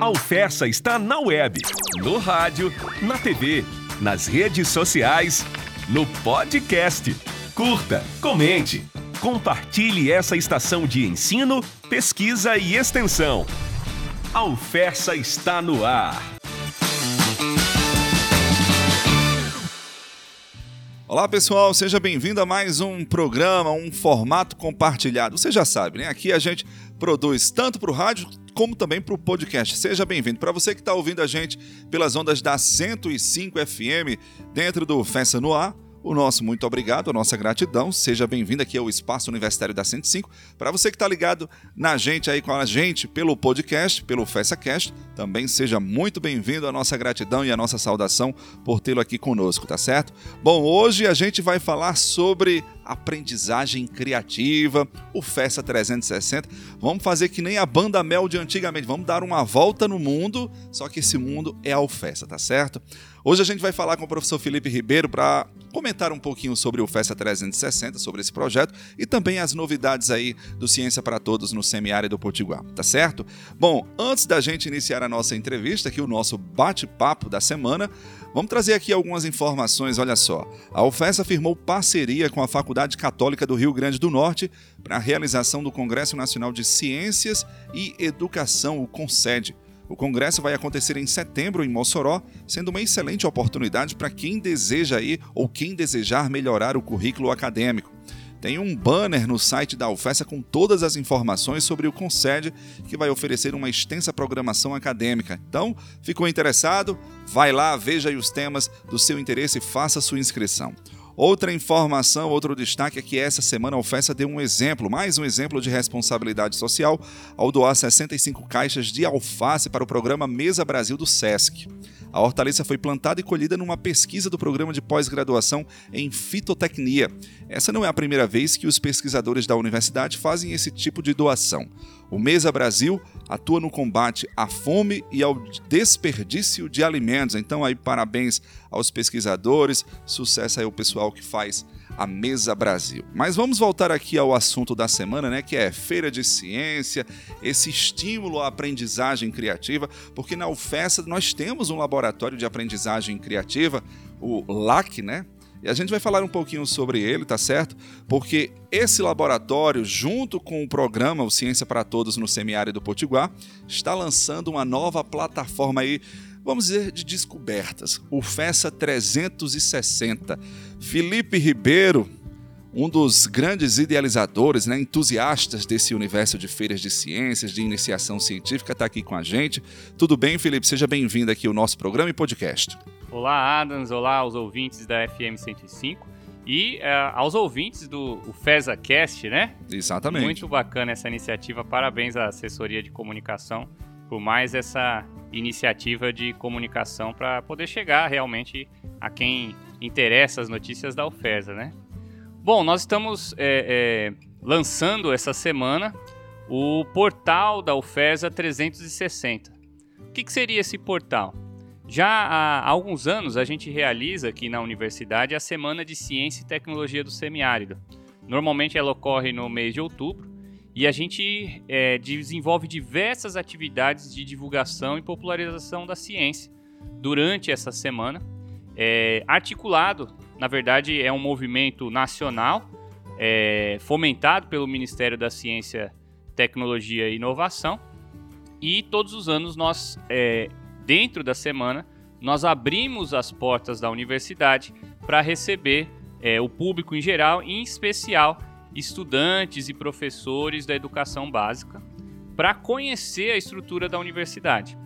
A Alfessa está na web, no rádio, na TV, nas redes sociais, no podcast. Curta, comente, compartilhe essa estação de ensino, pesquisa e extensão. A Alfessa está no ar. Olá pessoal, seja bem-vindo a mais um programa, um formato compartilhado. Você já sabe, né? Aqui a gente produz tanto para o rádio como também para o podcast. Seja bem-vindo. Para você que está ouvindo a gente pelas ondas da 105 FM dentro do Festa no Ar, o nosso muito obrigado, a nossa gratidão. Seja bem-vindo aqui ao Espaço Universitário da 105. Para você que está ligado na gente aí com a gente pelo podcast, pelo FestaCast, também seja muito bem-vindo. A nossa gratidão e a nossa saudação por tê-lo aqui conosco, tá certo? Bom, hoje a gente vai falar sobre aprendizagem criativa, o Festa 360. Vamos fazer que nem a banda Mel de antigamente, vamos dar uma volta no mundo, só que esse mundo é a Festa, tá certo? Hoje a gente vai falar com o professor Felipe Ribeiro para comentar um pouquinho sobre o Festa 360, sobre esse projeto e também as novidades aí do Ciência para Todos no semiárido Potiguar, tá certo? Bom, antes da gente iniciar a nossa entrevista, aqui o nosso bate-papo da semana, vamos trazer aqui algumas informações, olha só. A UFESA firmou parceria com a Faculdade Católica do Rio Grande do Norte para a realização do Congresso Nacional de Ciências e Educação, o CONCED, o congresso vai acontecer em setembro em Mossoró, sendo uma excelente oportunidade para quem deseja ir ou quem desejar melhorar o currículo acadêmico. Tem um banner no site da UFESA com todas as informações sobre o Concede, que vai oferecer uma extensa programação acadêmica. Então, ficou interessado? Vai lá, veja os temas do seu interesse e faça sua inscrição. Outra informação, outro destaque é que essa semana a UFESA deu um exemplo, mais um exemplo de responsabilidade social, ao doar 65 caixas de alface para o programa Mesa Brasil do SESC. A hortaliça foi plantada e colhida numa pesquisa do programa de pós-graduação em fitotecnia. Essa não é a primeira vez que os pesquisadores da universidade fazem esse tipo de doação. O Mesa Brasil atua no combate à fome e ao desperdício de alimentos. Então aí parabéns aos pesquisadores, sucesso aí ao pessoal que faz a Mesa Brasil. Mas vamos voltar aqui ao assunto da semana, né, que é feira de ciência, esse estímulo à aprendizagem criativa, porque na UFESA nós temos um laboratório de aprendizagem criativa, o LAC, né? E a gente vai falar um pouquinho sobre ele, tá certo? Porque esse laboratório, junto com o programa O Ciência para Todos no Semiárido Potiguar, está lançando uma nova plataforma aí vamos dizer, de descobertas. O FESA 360. Felipe Ribeiro, um dos grandes idealizadores, né, entusiastas desse universo de feiras de ciências, de iniciação científica, está aqui com a gente. Tudo bem, Felipe? Seja bem-vindo aqui ao nosso programa e podcast. Olá, Adams. Olá aos ouvintes da FM 105 e uh, aos ouvintes do FESAcast, né? Exatamente. Muito bacana essa iniciativa. Parabéns à assessoria de comunicação por mais essa iniciativa de comunicação para poder chegar realmente a quem interessa as notícias da UFESA, né? Bom, nós estamos é, é, lançando essa semana o portal da UFESA 360. O que, que seria esse portal? Já há alguns anos a gente realiza aqui na universidade a Semana de Ciência e Tecnologia do Semiárido. Normalmente ela ocorre no mês de outubro e a gente é, desenvolve diversas atividades de divulgação e popularização da ciência durante essa semana. É, articulado, na verdade, é um movimento nacional é, fomentado pelo Ministério da Ciência, Tecnologia e Inovação. E todos os anos nós, é, dentro da semana, nós abrimos as portas da universidade para receber é, o público em geral, em especial estudantes e professores da educação básica para conhecer a estrutura da universidade.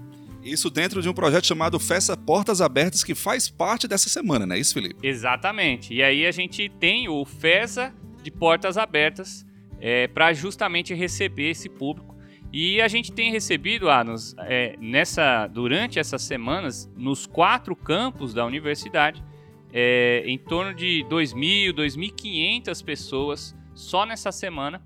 Isso dentro de um projeto chamado Festa Portas Abertas, que faz parte dessa semana, não é isso, Felipe? Exatamente. E aí a gente tem o FESA de Portas Abertas é, para justamente receber esse público. E a gente tem recebido, ah, nos, é, nessa, durante essas semanas, nos quatro campos da universidade, é, em torno de 2.000, 2.500 pessoas só nessa semana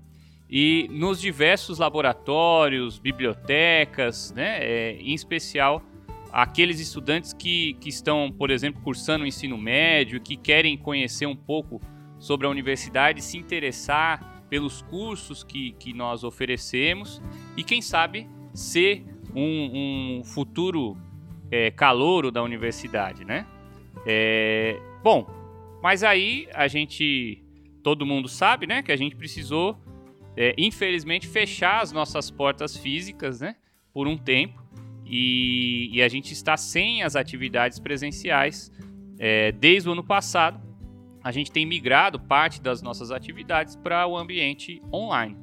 e nos diversos laboratórios, bibliotecas, né, é, em especial aqueles estudantes que, que estão, por exemplo, cursando o ensino médio, que querem conhecer um pouco sobre a universidade, se interessar pelos cursos que, que nós oferecemos e, quem sabe, ser um, um futuro é, calouro da universidade, né? É, bom, mas aí a gente, todo mundo sabe, né, que a gente precisou, é, infelizmente, fechar as nossas portas físicas, né, por um tempo, e, e a gente está sem as atividades presenciais é, desde o ano passado. A gente tem migrado parte das nossas atividades para o ambiente online.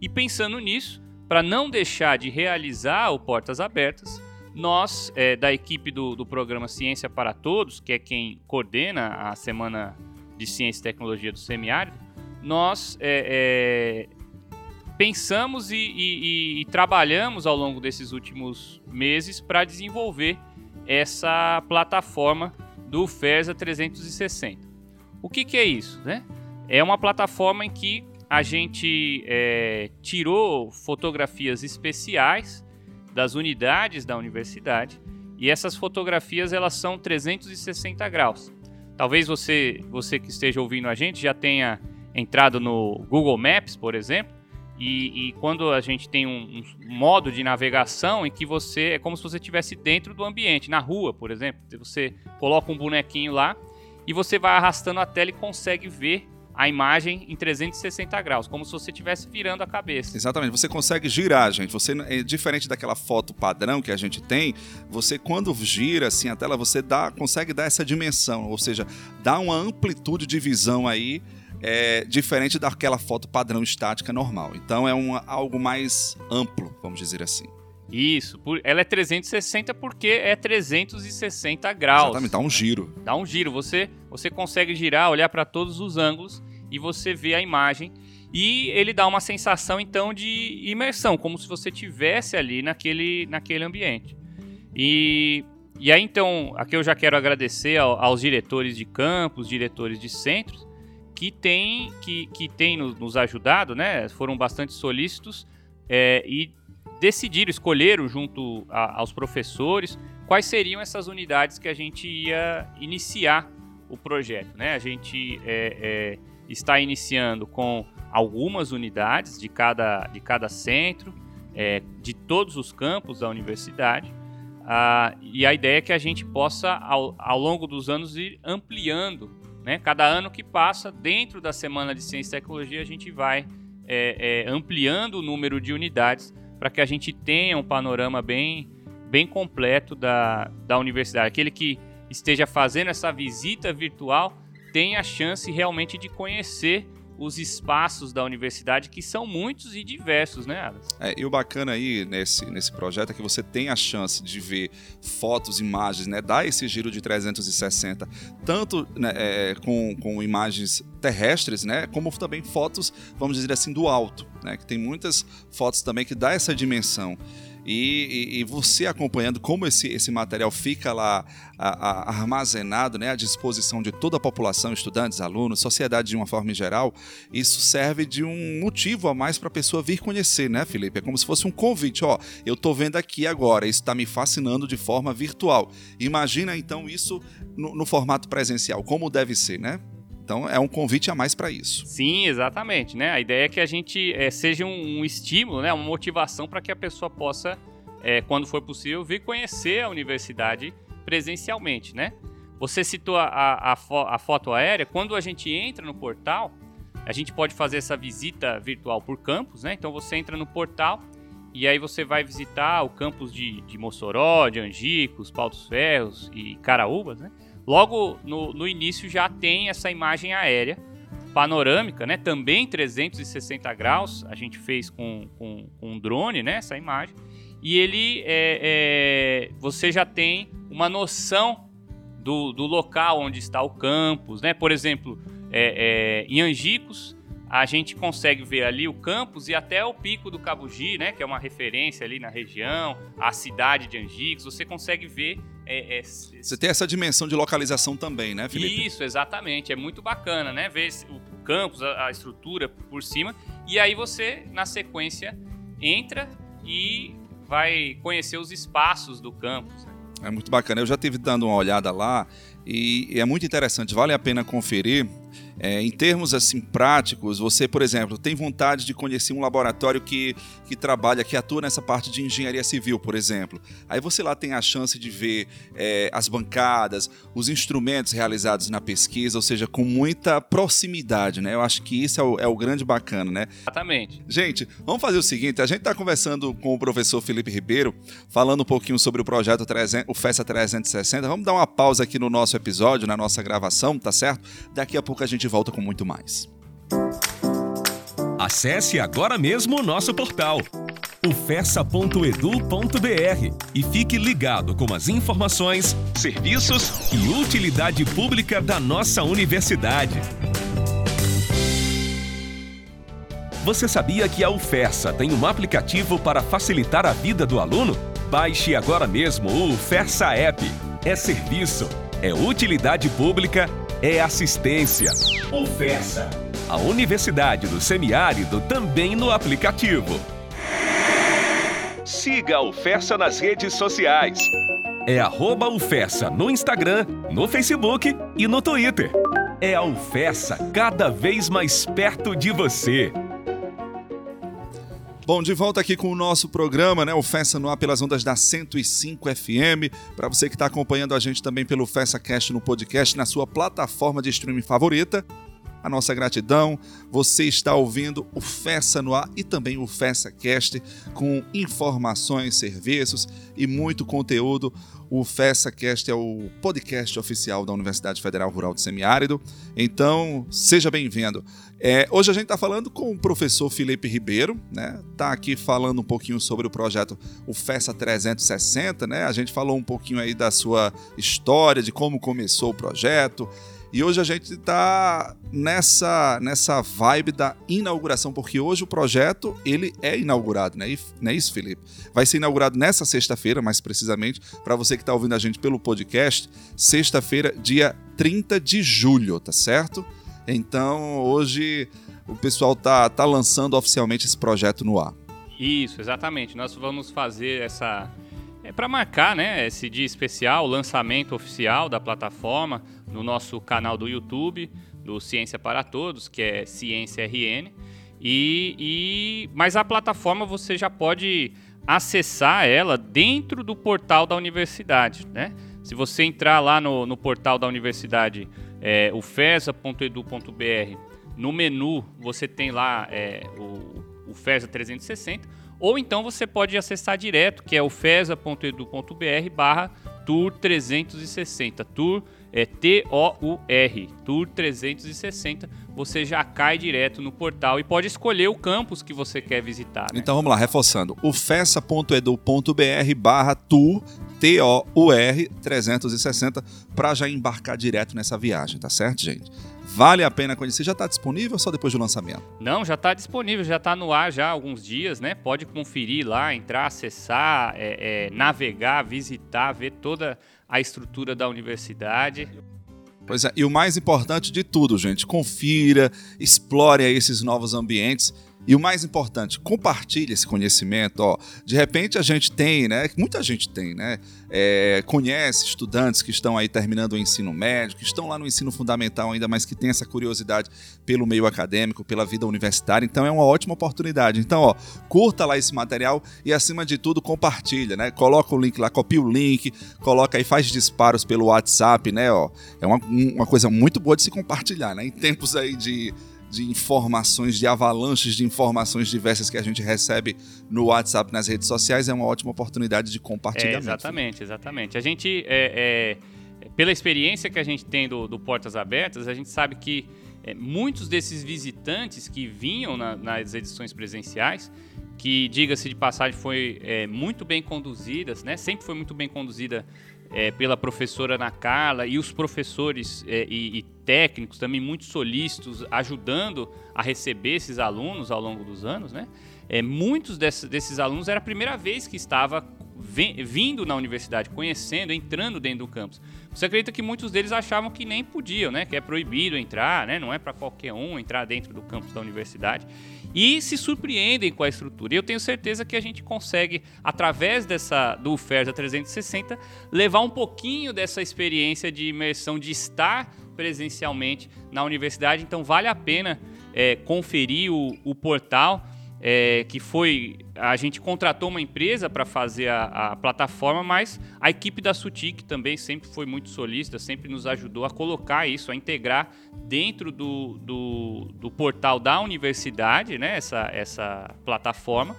E pensando nisso, para não deixar de realizar o Portas Abertas, nós, é, da equipe do, do programa Ciência para Todos, que é quem coordena a Semana de Ciência e Tecnologia do Semiárido, nós é, é, pensamos e, e, e, trabalhamos ao longo desses últimos meses para desenvolver essa plataforma do FERSA 360. O que, que é isso? Né? É uma plataforma em que a gente é, tirou fotografias especiais das unidades da universidade e essas fotografias elas são 360 graus. Talvez você, você que esteja ouvindo a gente já tenha entrado no Google Maps, por exemplo, e, e quando a gente tem um, um, modo de navegação em que você é como se você estivesse dentro do ambiente, na rua, por exemplo, você coloca um bonequinho lá e você vai arrastando a tela e consegue ver a imagem em 360 graus, como se você estivesse virando a cabeça. Exatamente, você consegue girar, gente. Você é diferente daquela foto padrão que a gente tem, você quando gira assim a tela, você dá, consegue dar essa dimensão, ou seja, dá uma amplitude de visão aí é, diferente daquela foto padrão estática normal. Então é um, algo mais amplo, vamos dizer assim. Isso, por, ela é 360 porque é 360 graus. Exatamente, dá um giro. Dá um giro, você, você consegue girar, olhar para todos os ângulos e você vê a imagem. E ele dá uma sensação então de imersão, como se você tivesse ali naquele, naquele ambiente. E, e aí então, aqui eu já quero agradecer ao, aos diretores de campos, diretores de centros, que têm que, que tem nos ajudado, né? Foram bastante solícitos é, e decidiram, escolheram junto a, aos professores quais seriam essas unidades que a gente ia iniciar o projeto. Né? A gente é, é, está iniciando com algumas unidades de cada, de cada centro, é, de todos os campos da universidade. Ah, e a ideia é que a gente possa, ao, ao longo dos anos, ir ampliando. Né? Cada ano que passa, dentro da Semana de Ciência e Tecnologia, a gente vai é, é, ampliando o número de unidades para que a gente tenha um panorama bem, bem completo da, da universidade. Aquele que esteja fazendo essa visita virtual tenha a chance realmente de conhecer os espaços da universidade, que são muitos e diversos, né, Alas? É, e o bacana aí nesse, nesse projeto é que você tem a chance de ver fotos, imagens, né, dar esse giro de 360, tanto né, é, com, com imagens terrestres, né, como também fotos, vamos dizer assim, do alto, né, que tem muitas fotos também que dá essa dimensão. E, e, e, você acompanhando como esse, esse material fica lá a, a, armazenado né, à disposição de toda a população, estudantes, alunos, sociedade de uma forma geral, isso serve de um motivo a mais para a pessoa vir conhecer, né, Felipe? É como se fosse um convite. Ó, eu estou vendo aqui agora, isso está me fascinando de forma virtual. Imagina então isso no, no formato presencial, como deve ser, né? Então é um convite a mais para isso. Sim, exatamente. Né? A ideia é que a gente é, seja um, um, estímulo, né? uma motivação para que a pessoa possa, é, quando for possível, vir conhecer a universidade presencialmente. Né? Você citou a, a, a, foto aérea. Quando a gente entra no portal, a gente pode fazer essa visita virtual por campus. Né? Então você entra no portal e aí você vai visitar o campus de, de Mossoró, de Angicos, Pau dos Ferros e Caraúbas. Né? Logo no, no início já tem essa imagem aérea panorâmica, né? Também 360 graus. A gente fez com, com, com um drone, né? Essa imagem. E ele, é, é, você já tem uma noção do, do local onde está o campus, né? Por exemplo, é, é em Angicos, a gente consegue ver ali o campus e até o pico do Cabugi, né, que é uma referência ali na região, a cidade de Angicos, você consegue ver é, é, você tem essa dimensão de localização também, né, Felipe? Isso, exatamente. É muito bacana, né? Ver o campus, a, a estrutura por cima. E aí você, na sequência, entra e vai conhecer os espaços do campus. É muito bacana. Eu já tive dando uma olhada lá e é muito interessante. Vale a pena conferir. É, em termos assim práticos, você, por exemplo, tem vontade de conhecer um laboratório que, que trabalha, que atua nessa parte de engenharia civil, por exemplo. Aí você lá tem a chance de ver é, as bancadas, os instrumentos realizados na pesquisa, ou seja, com muita proximidade, né? Eu acho que isso é o, é o grande bacana, né? Exatamente. Gente, vamos fazer o seguinte: a gente está conversando com o professor Felipe Ribeiro, falando um pouquinho sobre o projeto 300, o FESA 360. Vamos dar uma pausa aqui no nosso episódio, na nossa gravação, tá certo? Daqui a pouco a gente volta com muito mais. Acesse agora mesmo o nosso portal ufessa.edu.br e fique ligado com as informações, serviços e utilidade pública da nossa universidade. Você sabia que a UFESA tem um aplicativo para facilitar a vida do aluno? Baixe agora mesmo o UFESA App. É serviço, é utilidade pública, é assistência. UFESA. A Universidade do Semiárido também no aplicativo. Siga a UFESA nas redes sociais. É arroba UFESA no Instagram, no Facebook e no Twitter. É a UFESA cada vez mais perto de você. Bom, de volta aqui com o nosso programa, né? O Festa no ar pelas ondas da 105 FM. Para você que está acompanhando a gente também pelo Festa Cast no podcast, na sua plataforma de streaming favorita. A nossa gratidão. Você está ouvindo o Festa no ar e também o Festa Cast com informações, serviços e muito conteúdo. O FessaCast é o podcast oficial da Universidade Federal Rural de Semiárido. Então, seja bem-vindo. É, hoje a gente está falando com o professor Felipe Ribeiro, né? Tá aqui falando um pouquinho sobre o projeto o Festa 360, né? A gente falou um pouquinho aí da sua história, de como começou o projeto. E hoje a gente está nessa, nessa vibe da inauguração, porque hoje o projeto ele é inaugurado, né? Não é isso, Felipe? Vai ser inaugurado nessa sexta-feira, mais precisamente, para você que está ouvindo a gente pelo podcast, sexta-feira, dia 30 de julho, tá certo? Então hoje o pessoal tá, tá lançando oficialmente esse projeto no ar. Isso, exatamente. Nós vamos fazer essa é para marcar, né, esse dia especial, o lançamento oficial da plataforma no nosso canal do YouTube, do Ciência para Todos, que é Ciência RN. E, e mas a plataforma você já pode acessar ela dentro do portal da universidade, né? Se você entrar lá no, no portal da universidade, é, ufesa.edu.br, no menu você tem lá é, o, o FESA 360, ou então você pode acessar direto, que é o fesa.edu.br barra Tour 360. Tour é T-O-U-R, Tour 360. Você já cai direto no portal e pode escolher o campus que você quer visitar. Né? Então vamos lá, reforçando. O fessa.edu.br barra Tour T-O-U-R 360 para já embarcar direto nessa viagem, tá certo, gente? Vale a pena conhecer? Já está disponível ou só depois do lançamento? Não, já está disponível, já está no ar já há alguns dias, né? Pode conferir lá, entrar, acessar, é, é, navegar, visitar, ver toda a estrutura da universidade. Pois é, e o mais importante de tudo, gente, confira, explore esses novos ambientes e o mais importante, compartilhe esse conhecimento. Ó. De repente a gente tem, né? Muita gente tem, né? É, conhece estudantes que estão aí terminando o ensino médio, que estão lá no ensino fundamental ainda, mas que tem essa curiosidade pelo meio acadêmico, pela vida universitária. Então é uma ótima oportunidade. Então, ó, curta lá esse material e, acima de tudo, compartilha, né? Coloca o link lá, copia o link, coloca aí, faz disparos pelo WhatsApp, né? Ó, é uma, uma coisa muito boa de se compartilhar, né? Em tempos aí de de informações, de avalanches de informações diversas que a gente recebe no WhatsApp, nas redes sociais, é uma ótima oportunidade de compartilhamento. É, exatamente, exatamente. A gente, é, é, pela experiência que a gente tem do, do Portas Abertas, a gente sabe que é, muitos desses visitantes que vinham na, nas edições presenciais, que, diga-se de passagem, foi é, muito bem conduzidas, né? sempre foi muito bem conduzida é, pela professora Ana Carla e os professores e, e, técnicos também muito solícitos, ajudando a receber esses alunos ao longo dos anos, né? É, muitos desses, desses alunos era a primeira vez que estava vindo na universidade, conhecendo, entrando dentro do campus. Você acredita que muitos deles achavam que nem podiam, né? Que é proibido entrar, né? Não é para qualquer um entrar dentro do campus da universidade. E se surpreendem com a estrutura. E eu tenho certeza que a gente consegue, através dessa do FERSA 360, levar um pouquinho dessa experiência de imersão de estar presencialmente na universidade. Então vale a pena é, conferir o, o portal é, que foi a gente contratou uma empresa para fazer a, a, plataforma, mas a equipe da Sutic também sempre foi muito solícita, sempre nos ajudou a colocar isso, a integrar dentro do, do, do portal da universidade, né, essa, essa plataforma.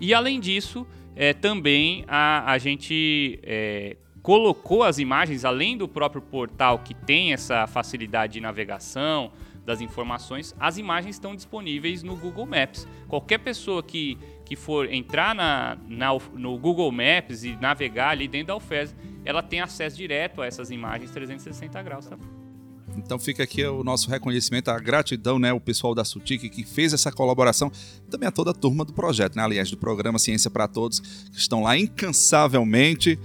E além disso, é, também a, a gente é, colocou as imagens, além do próprio portal que tem essa facilidade de navegação, das informações, as imagens estão disponíveis no Google Maps. Qualquer pessoa que, que for entrar na, na, no Google Maps e navegar ali dentro da UFES, ela tem acesso direto a essas imagens 360 graus. Tá? Então fica aqui o nosso reconhecimento, a gratidão, né, o pessoal da Sutic que fez essa colaboração, também a toda a turma do projeto, né, aliás, do programa Ciência para Todos, que estão lá incansavelmente,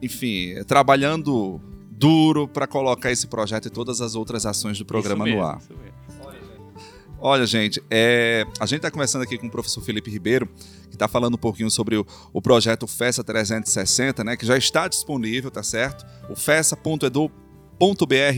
enfim, trabalhando duro para colocar esse projeto e todas as outras ações do programa mesmo, no ar. Olha, gente, é... a gente está conversando aqui com o professor Felipe Ribeiro, que está falando um pouquinho sobre o, o projeto FESA 360, né, que já está disponível, tá certo? O fesa.edu.br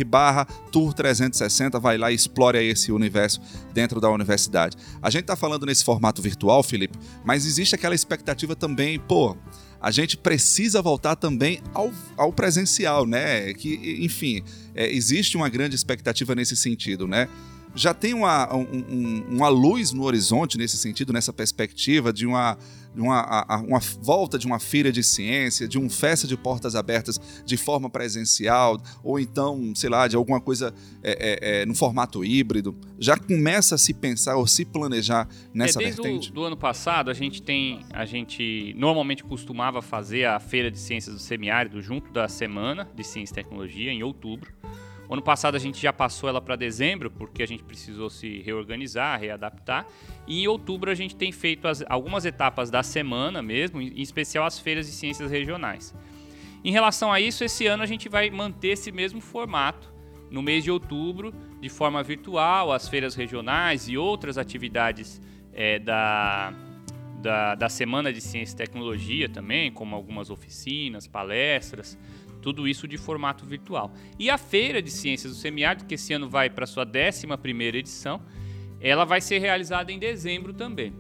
barra Tour 360, vai lá e explore esse universo dentro da universidade. A gente está falando nesse formato virtual, Felipe, mas existe aquela expectativa também, pô, a gente precisa voltar também ao, ao presencial, né? Que, enfim, é, existe uma grande expectativa nesse sentido, né? já tem uma, um, uma luz no horizonte nesse sentido, nessa perspectiva de uma, uma, uma volta de uma feira de ciência, de um festa de portas abertas de forma presencial, ou então, sei lá, de alguma coisa é, é, é, no formato híbrido. Já começa a se pensar ou se planejar nessa é, desde vertente? Do, do ano passado, a gente tem. A gente normalmente costumava fazer a Feira de Ciências do Semiárido junto da Semana de Ciência e Tecnologia, em outubro. O ano passado a gente já passou ela para dezembro, porque a gente precisou se reorganizar, readaptar. E em outubro a gente tem feito as, algumas etapas da semana mesmo, em especial as feiras de ciências regionais. Em relação a isso, esse ano a gente vai manter esse mesmo formato. No mês de outubro, de forma virtual, as feiras regionais e outras atividades é, da, da, da Semana de Ciência e Tecnologia também, como algumas oficinas, palestras, tudo isso de formato virtual. E a Feira de Ciências do Semiárido, que esse ano vai para sua 11 edição, ela vai ser realizada em dezembro também.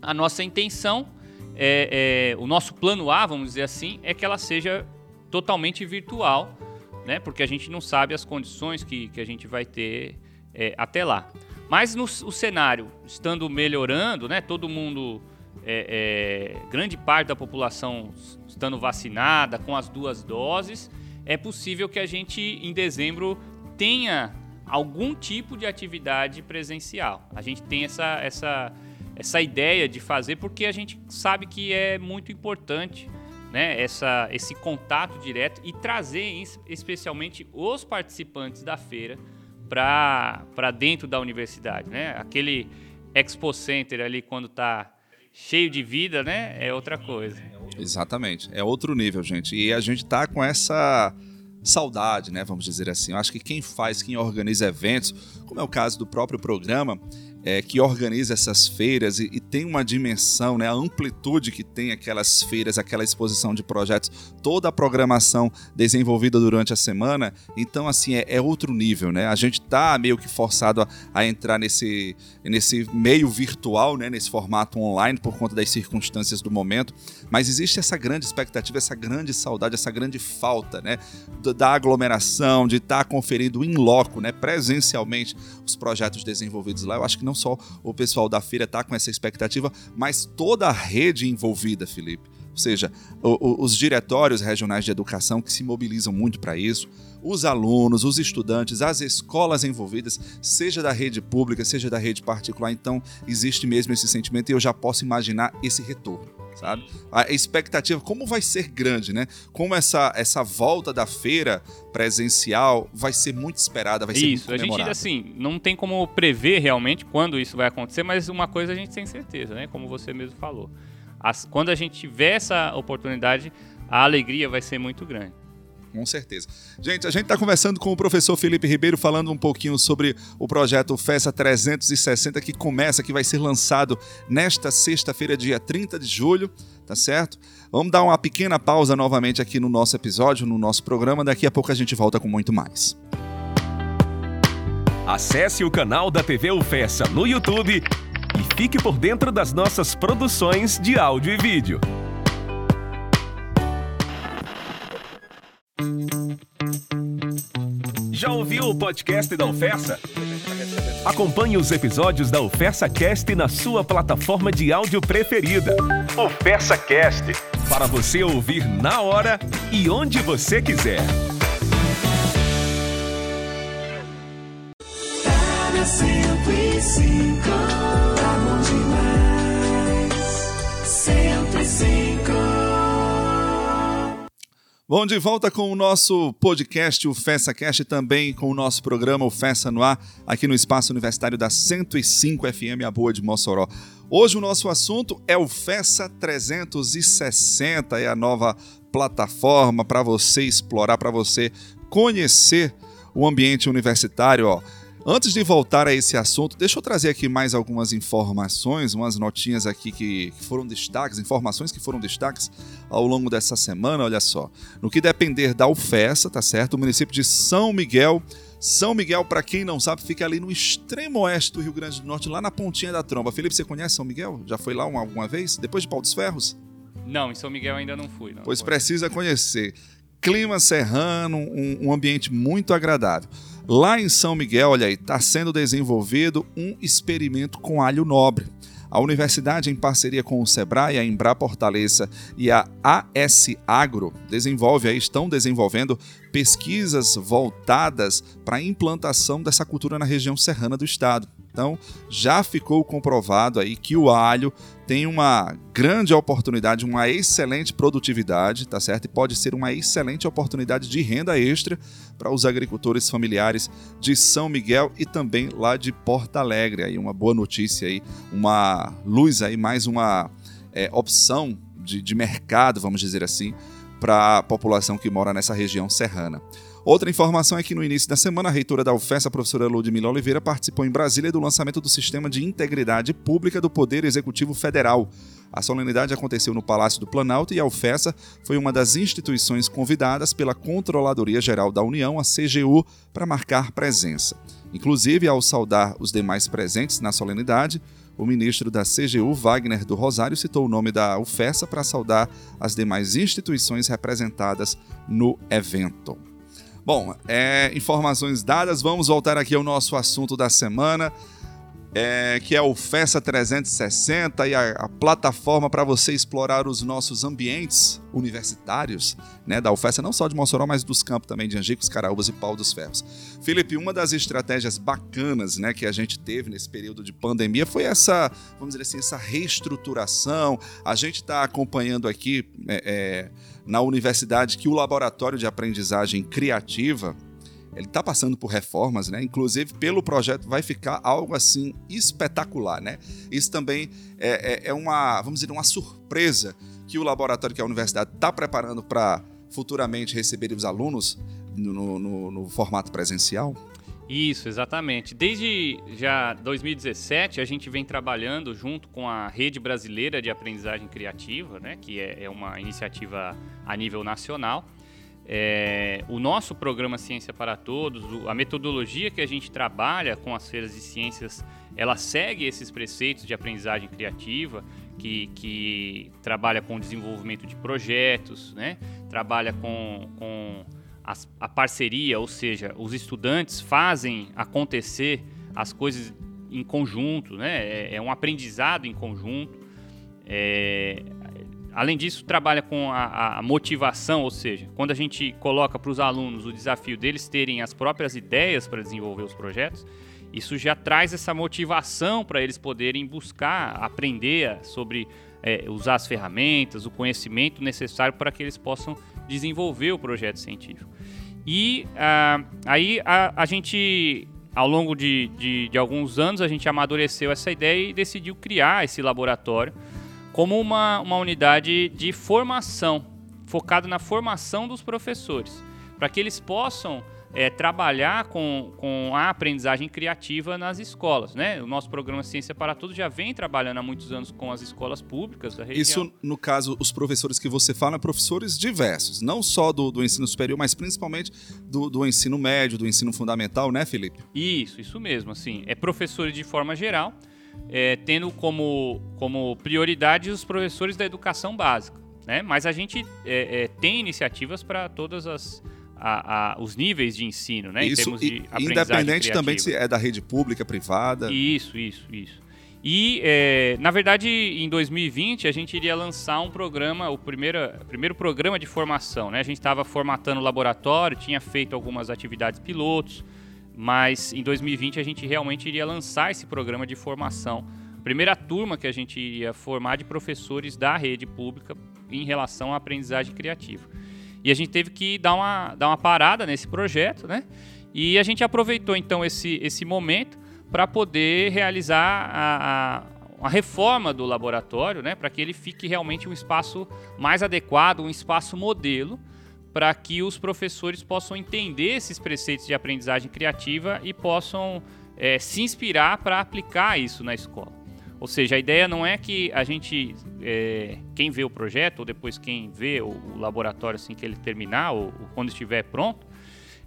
A nossa intenção, é, é, o nosso plano A, vamos dizer assim, é que ela seja totalmente virtual, né? porque a gente não sabe as condições que, que a gente vai ter é, até lá. Mas no, o cenário estando melhorando, né? todo mundo é, é, grande parte da população estando vacinada com as duas doses, é possível que a gente em dezembro tenha algum tipo de atividade presencial. A gente tem essa, essa, essa ideia de fazer porque a gente sabe que é muito importante né, essa, esse contato direto e trazer especialmente os participantes da feira para dentro da universidade. Né? Aquele Expo Center ali quando está cheio de vida, né? É outra coisa. Exatamente. É outro nível, gente. E a gente tá com essa saudade, né? Vamos dizer assim. Eu acho que quem faz, quem organiza eventos, como é o caso do próprio programa, é, que organiza essas feiras e, e, tem uma dimensão, né, a amplitude que tem aquelas feiras, aquela exposição de projetos, toda a programação desenvolvida durante a semana. Então, assim, é, é outro nível, né? A gente está meio que forçado a, a, entrar nesse, nesse meio virtual, né, nesse formato online por conta das circunstâncias do momento. Mas existe essa grande expectativa, essa grande saudade, essa grande falta, né, da aglomeração, de estar tá conferindo em loco, né, presencialmente os projetos desenvolvidos lá. Eu acho que não só o pessoal da feira está com essa expectativa, mas toda a rede envolvida, Felipe. Ou seja, o, o, os diretórios regionais de educação que se mobilizam muito para isso, os alunos, os estudantes, as escolas envolvidas, seja da rede pública, seja da rede particular. Então, existe mesmo esse sentimento e eu já posso imaginar esse retorno sabe? A expectativa, como vai ser grande, né? Como essa, essa volta da feira presencial vai ser muito esperada, vai ser isso, muito Isso, a gente, assim, não tem como prever realmente quando isso vai acontecer, mas uma coisa a gente tem certeza, né? Como você mesmo falou. As, quando a gente tiver essa oportunidade, a alegria vai ser muito grande. Com certeza. Gente, a gente está conversando com o professor Felipe Ribeiro, falando um pouquinho sobre o projeto FESA 360, que começa, que vai ser lançado nesta sexta-feira, dia 30 de julho, tá certo? Vamos dar uma pequena pausa novamente aqui no nosso episódio, no nosso programa. Daqui a pouco a gente volta com muito mais. Acesse o canal da TV UFESA no YouTube e fique por dentro das nossas produções de áudio e vídeo. Já ouviu o podcast da UFESA? Acompanhe os episódios da UFESA Cast na sua plataforma de áudio preferida. UFESA Cast para você ouvir na hora e onde você quiser. Era 105, Bom, de volta com o nosso podcast, o Festa Cast, também com o nosso programa, o Festa no Ar, aqui no Espaço Universitário da 105 FM, a Boa de Mossoró. Hoje o nosso assunto é o Festa 360, é a nova plataforma para você explorar, para você conhecer o ambiente universitário, ó. Antes de voltar a esse assunto, deixa eu trazer aqui mais algumas informações, umas notinhas aqui que, que foram destaques, informações que foram destaques ao longo dessa semana, olha só. No que depender da UFESA, tá certo? O município de São Miguel são Miguel, para quem não sabe, fica ali no extremo oeste do Rio Grande do Norte, lá na pontinha da tromba. Felipe, você conhece São Miguel? Já foi lá uma, alguma vez? Depois de Pau dos Ferros? Não, em São Miguel ainda não fui. Não pois foi. precisa conhecer. Clima serrano, um, um ambiente muito agradável. Lá em São Miguel, olha aí, está sendo desenvolvido um experimento com alho nobre. A universidade, em parceria com o Sebrae, a Embra Fortaleza e a AS Agro, desenvolve, aí, estão desenvolvendo pesquisas voltadas para a implantação dessa cultura na região serrana do estado. Então, já ficou comprovado aí que o alho tem uma grande oportunidade, uma excelente produtividade, tá certo? E pode ser uma excelente oportunidade de renda extra para os agricultores familiares de São Miguel e também lá de Porto Alegre. Aí uma boa notícia aí, uma luz aí, mais uma é, opção de, de mercado, vamos dizer assim, para a população que mora nessa região serrana. Outra informação é que no início da semana, a reitora da UFES, a professora Ludmila Oliveira, participou em Brasília do lançamento do Sistema de Integridade Pública do Poder Executivo Federal. A solenidade aconteceu no Palácio do Planalto e a UFESA foi uma das instituições convidadas pela Controladoria Geral da União, a CGU, para marcar presença. Inclusive, ao saudar os demais presentes na solenidade, o ministro da CGU, Wagner do Rosário, citou o nome da UFESA para saudar as demais instituições representadas no evento. Bom, é, informações dadas, vamos voltar aqui ao nosso assunto da semana, é, que é o Festa 360 e a, a plataforma para você explorar os nossos ambientes universitários, né, da UFESA, não só de Mossoró, mas dos campos também de Angicos, Caraúbas e Pau dos Ferros. Felipe, uma das estratégias bacanas né, que a gente teve nesse período de pandemia foi essa, vamos dizer assim, essa reestruturação. A gente está acompanhando aqui é, é, na universidade que o laboratório de aprendizagem criativa ele está passando por reformas, né? Inclusive, pelo projeto vai ficar algo assim espetacular, né? Isso também é, é, é uma, vamos dizer, uma surpresa que o laboratório que a universidade está preparando para futuramente receber os alunos no, no, no, formato presencial? Isso, exatamente. Desde já 2017, a gente vem trabalhando junto com a Rede Brasileira de Aprendizagem Criativa, né, que é, é uma iniciativa a nível nacional. É, o nosso programa Ciência para Todos, a metodologia que a gente trabalha com as feiras de ciências, ela segue esses preceitos de aprendizagem criativa, que, que trabalha com o desenvolvimento de projetos, né? trabalha com, com a, a parceria, ou seja, os estudantes fazem acontecer as coisas em conjunto, né? é, é um aprendizado em conjunto. É, Além disso, trabalha com a, a, motivação, ou seja, quando a gente coloca para os alunos o desafio deles terem as próprias ideias para desenvolver os projetos, isso já traz essa motivação para eles poderem buscar aprender sobre é, usar as ferramentas, o conhecimento necessário para que eles possam desenvolver o projeto científico. E ah, aí a, a, gente, ao longo de, de, de alguns anos, a gente amadureceu essa ideia e decidiu criar esse laboratório como uma, uma unidade de formação, focado na formação dos professores, para que eles possam é, trabalhar com, com a aprendizagem criativa nas escolas. Né? O nosso programa Ciência para Todos já vem trabalhando há muitos anos com as escolas públicas da região. Isso, no caso, os professores que você fala, professores diversos, não só do, do ensino superior, mas principalmente do, do ensino médio, do ensino fundamental, né, Felipe? Isso, isso mesmo. Assim, é professores de forma geral, é, tendo como, como prioridade os professores da educação básica. Né? Mas a gente é, é, tem iniciativas para todas as a, a, os níveis de ensino, né? Isso, em termos de e, independente também se criativa. é da rede pública, privada. Isso, isso, isso. E, é, na verdade, em 2020, a gente iria lançar um programa, o primeiro, primeiro programa de formação. Né? A gente estava formatando o laboratório, tinha feito algumas atividades pilotos, mas em 2020 a gente realmente iria lançar esse programa de formação. Primeira turma que a gente iria formar de professores da rede pública em relação à aprendizagem criativa. E a gente teve que dar uma, dar uma parada nesse projeto, né? E a gente aproveitou então esse, esse momento para poder realizar a, a, a, reforma do laboratório, né? Para que ele fique realmente um espaço mais adequado, um espaço modelo, para que os professores possam entender esses preceitos de aprendizagem criativa e possam é, se inspirar para aplicar isso na escola. Ou seja, a ideia não é que a gente, é, quem vê o projeto, ou depois quem vê o, o laboratório assim que ele terminar, ou, ou quando estiver pronto,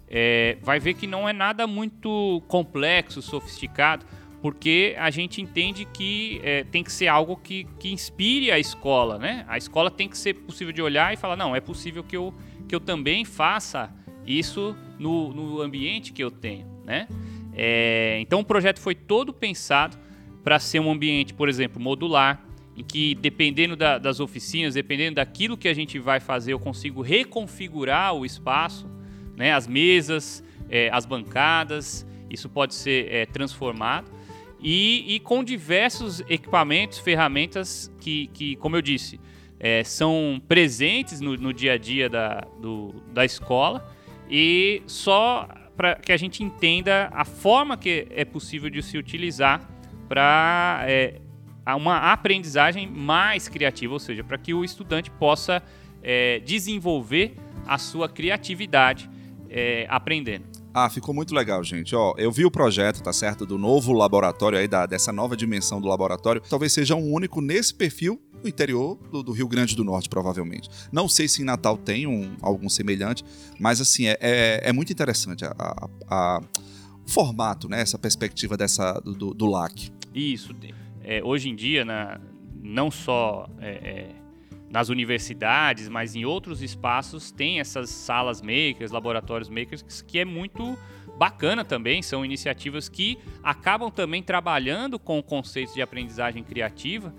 é, vai ver que não é nada muito complexo, sofisticado, porque a gente entende que é, tem que ser algo que, que inspire a escola, né? A escola tem que ser possível de olhar e falar, não, é possível que eu, que eu também faça isso no, no ambiente que eu tenho, né? É, então o projeto foi todo pensado para ser um ambiente, por exemplo, modular, em que dependendo da, das oficinas, dependendo daquilo que a gente vai fazer, eu consigo reconfigurar o espaço, né, as mesas, é, as bancadas, isso pode ser é, transformado. E, e, com diversos equipamentos, ferramentas que, que como eu disse, é, são presentes no, no, dia a dia da, do, da escola e só para que a gente entenda a forma que é possível de se utilizar para é, uma aprendizagem mais criativa, ou seja, para que o estudante possa é, desenvolver a sua criatividade é, aprendendo. Ah, ficou muito legal, gente. Ó, eu vi o projeto, tá certo, do novo laboratório aí, da, dessa nova dimensão do laboratório. Talvez seja um único nesse perfil no interior do, do, Rio Grande do Norte, provavelmente. Não sei se em Natal tem um, algum semelhante, mas assim, é, é, é muito interessante a, a, a formato, né? Essa perspectiva dessa, do, do LAC. Isso. É, hoje em dia, na, não só é, é, nas universidades, mas em outros espaços, tem essas salas makers, laboratórios makers, que é muito bacana também. São iniciativas que acabam também trabalhando com conceitos de aprendizagem criativa.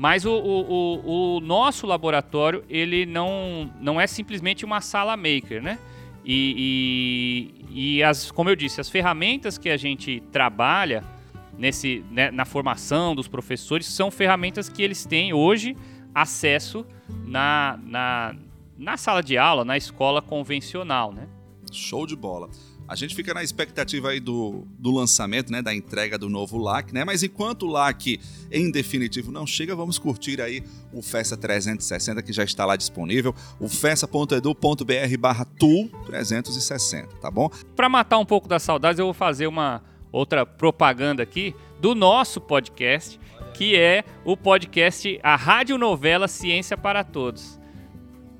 Mas o, o, o, nosso laboratório, ele não, não é simplesmente uma sala maker, né? E, e, e, as, como eu disse, as ferramentas que a gente trabalha nesse, né, na formação dos professores são ferramentas que eles têm hoje acesso na, na, na sala de aula, na escola convencional, né? Show de bola. A gente fica na expectativa aí do, do lançamento, né, da entrega do novo LAC, né? Mas enquanto o LAC em definitivo não chega, vamos curtir aí o Festa 360 que já está lá disponível, o festa.edu.br/tool 360, tá bom? Para matar um pouco das saudades, eu vou fazer uma outra propaganda aqui do nosso podcast, que é o podcast A Rádio Novela Ciência para Todos.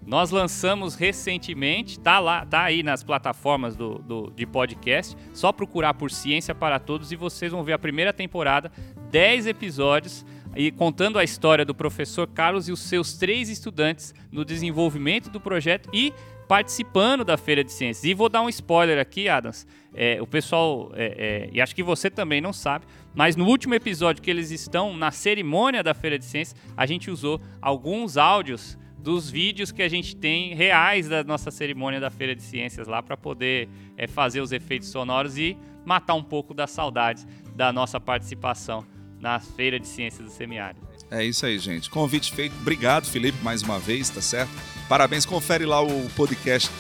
Nós lançamos recentemente, tá lá, tá aí nas plataformas do, do, de podcast. Só procurar por Ciência para Todos e vocês vão ver a primeira temporada, 10 episódios, e contando a história do professor Carlos e os seus três estudantes no desenvolvimento do projeto e participando da Feira de Ciências. E vou dar um spoiler aqui, Adams. É, o pessoal, é, é, e acho que você também não sabe, mas no último episódio que eles estão na cerimônia da Feira de Ciências, a gente usou alguns áudios dos vídeos que a gente tem reais da nossa cerimônia da Feira de Ciências lá para poder é, fazer os efeitos sonoros e matar um pouco das saudades da nossa participação na Feira de Ciências do Semiárido. É isso aí, gente. Convite feito. Obrigado, Felipe, mais uma vez, tá certo? Parabéns. Confere lá o podcast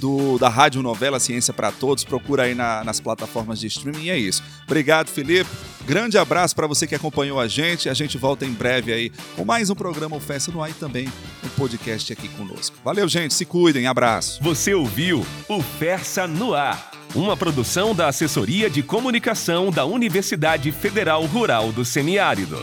do, da Rádio Novela Ciência para Todos. Procura aí na, nas plataformas de streaming. E é isso. Obrigado, Felipe. Grande abraço para você que acompanhou a gente. A gente volta em breve aí com mais um programa O Festa no Ar e também um podcast aqui conosco. Valeu, gente. Se cuidem. Abraço. Você ouviu o Fersa no Ar. uma produção da Assessoria de Comunicação da Universidade Federal Rural do Semiárido.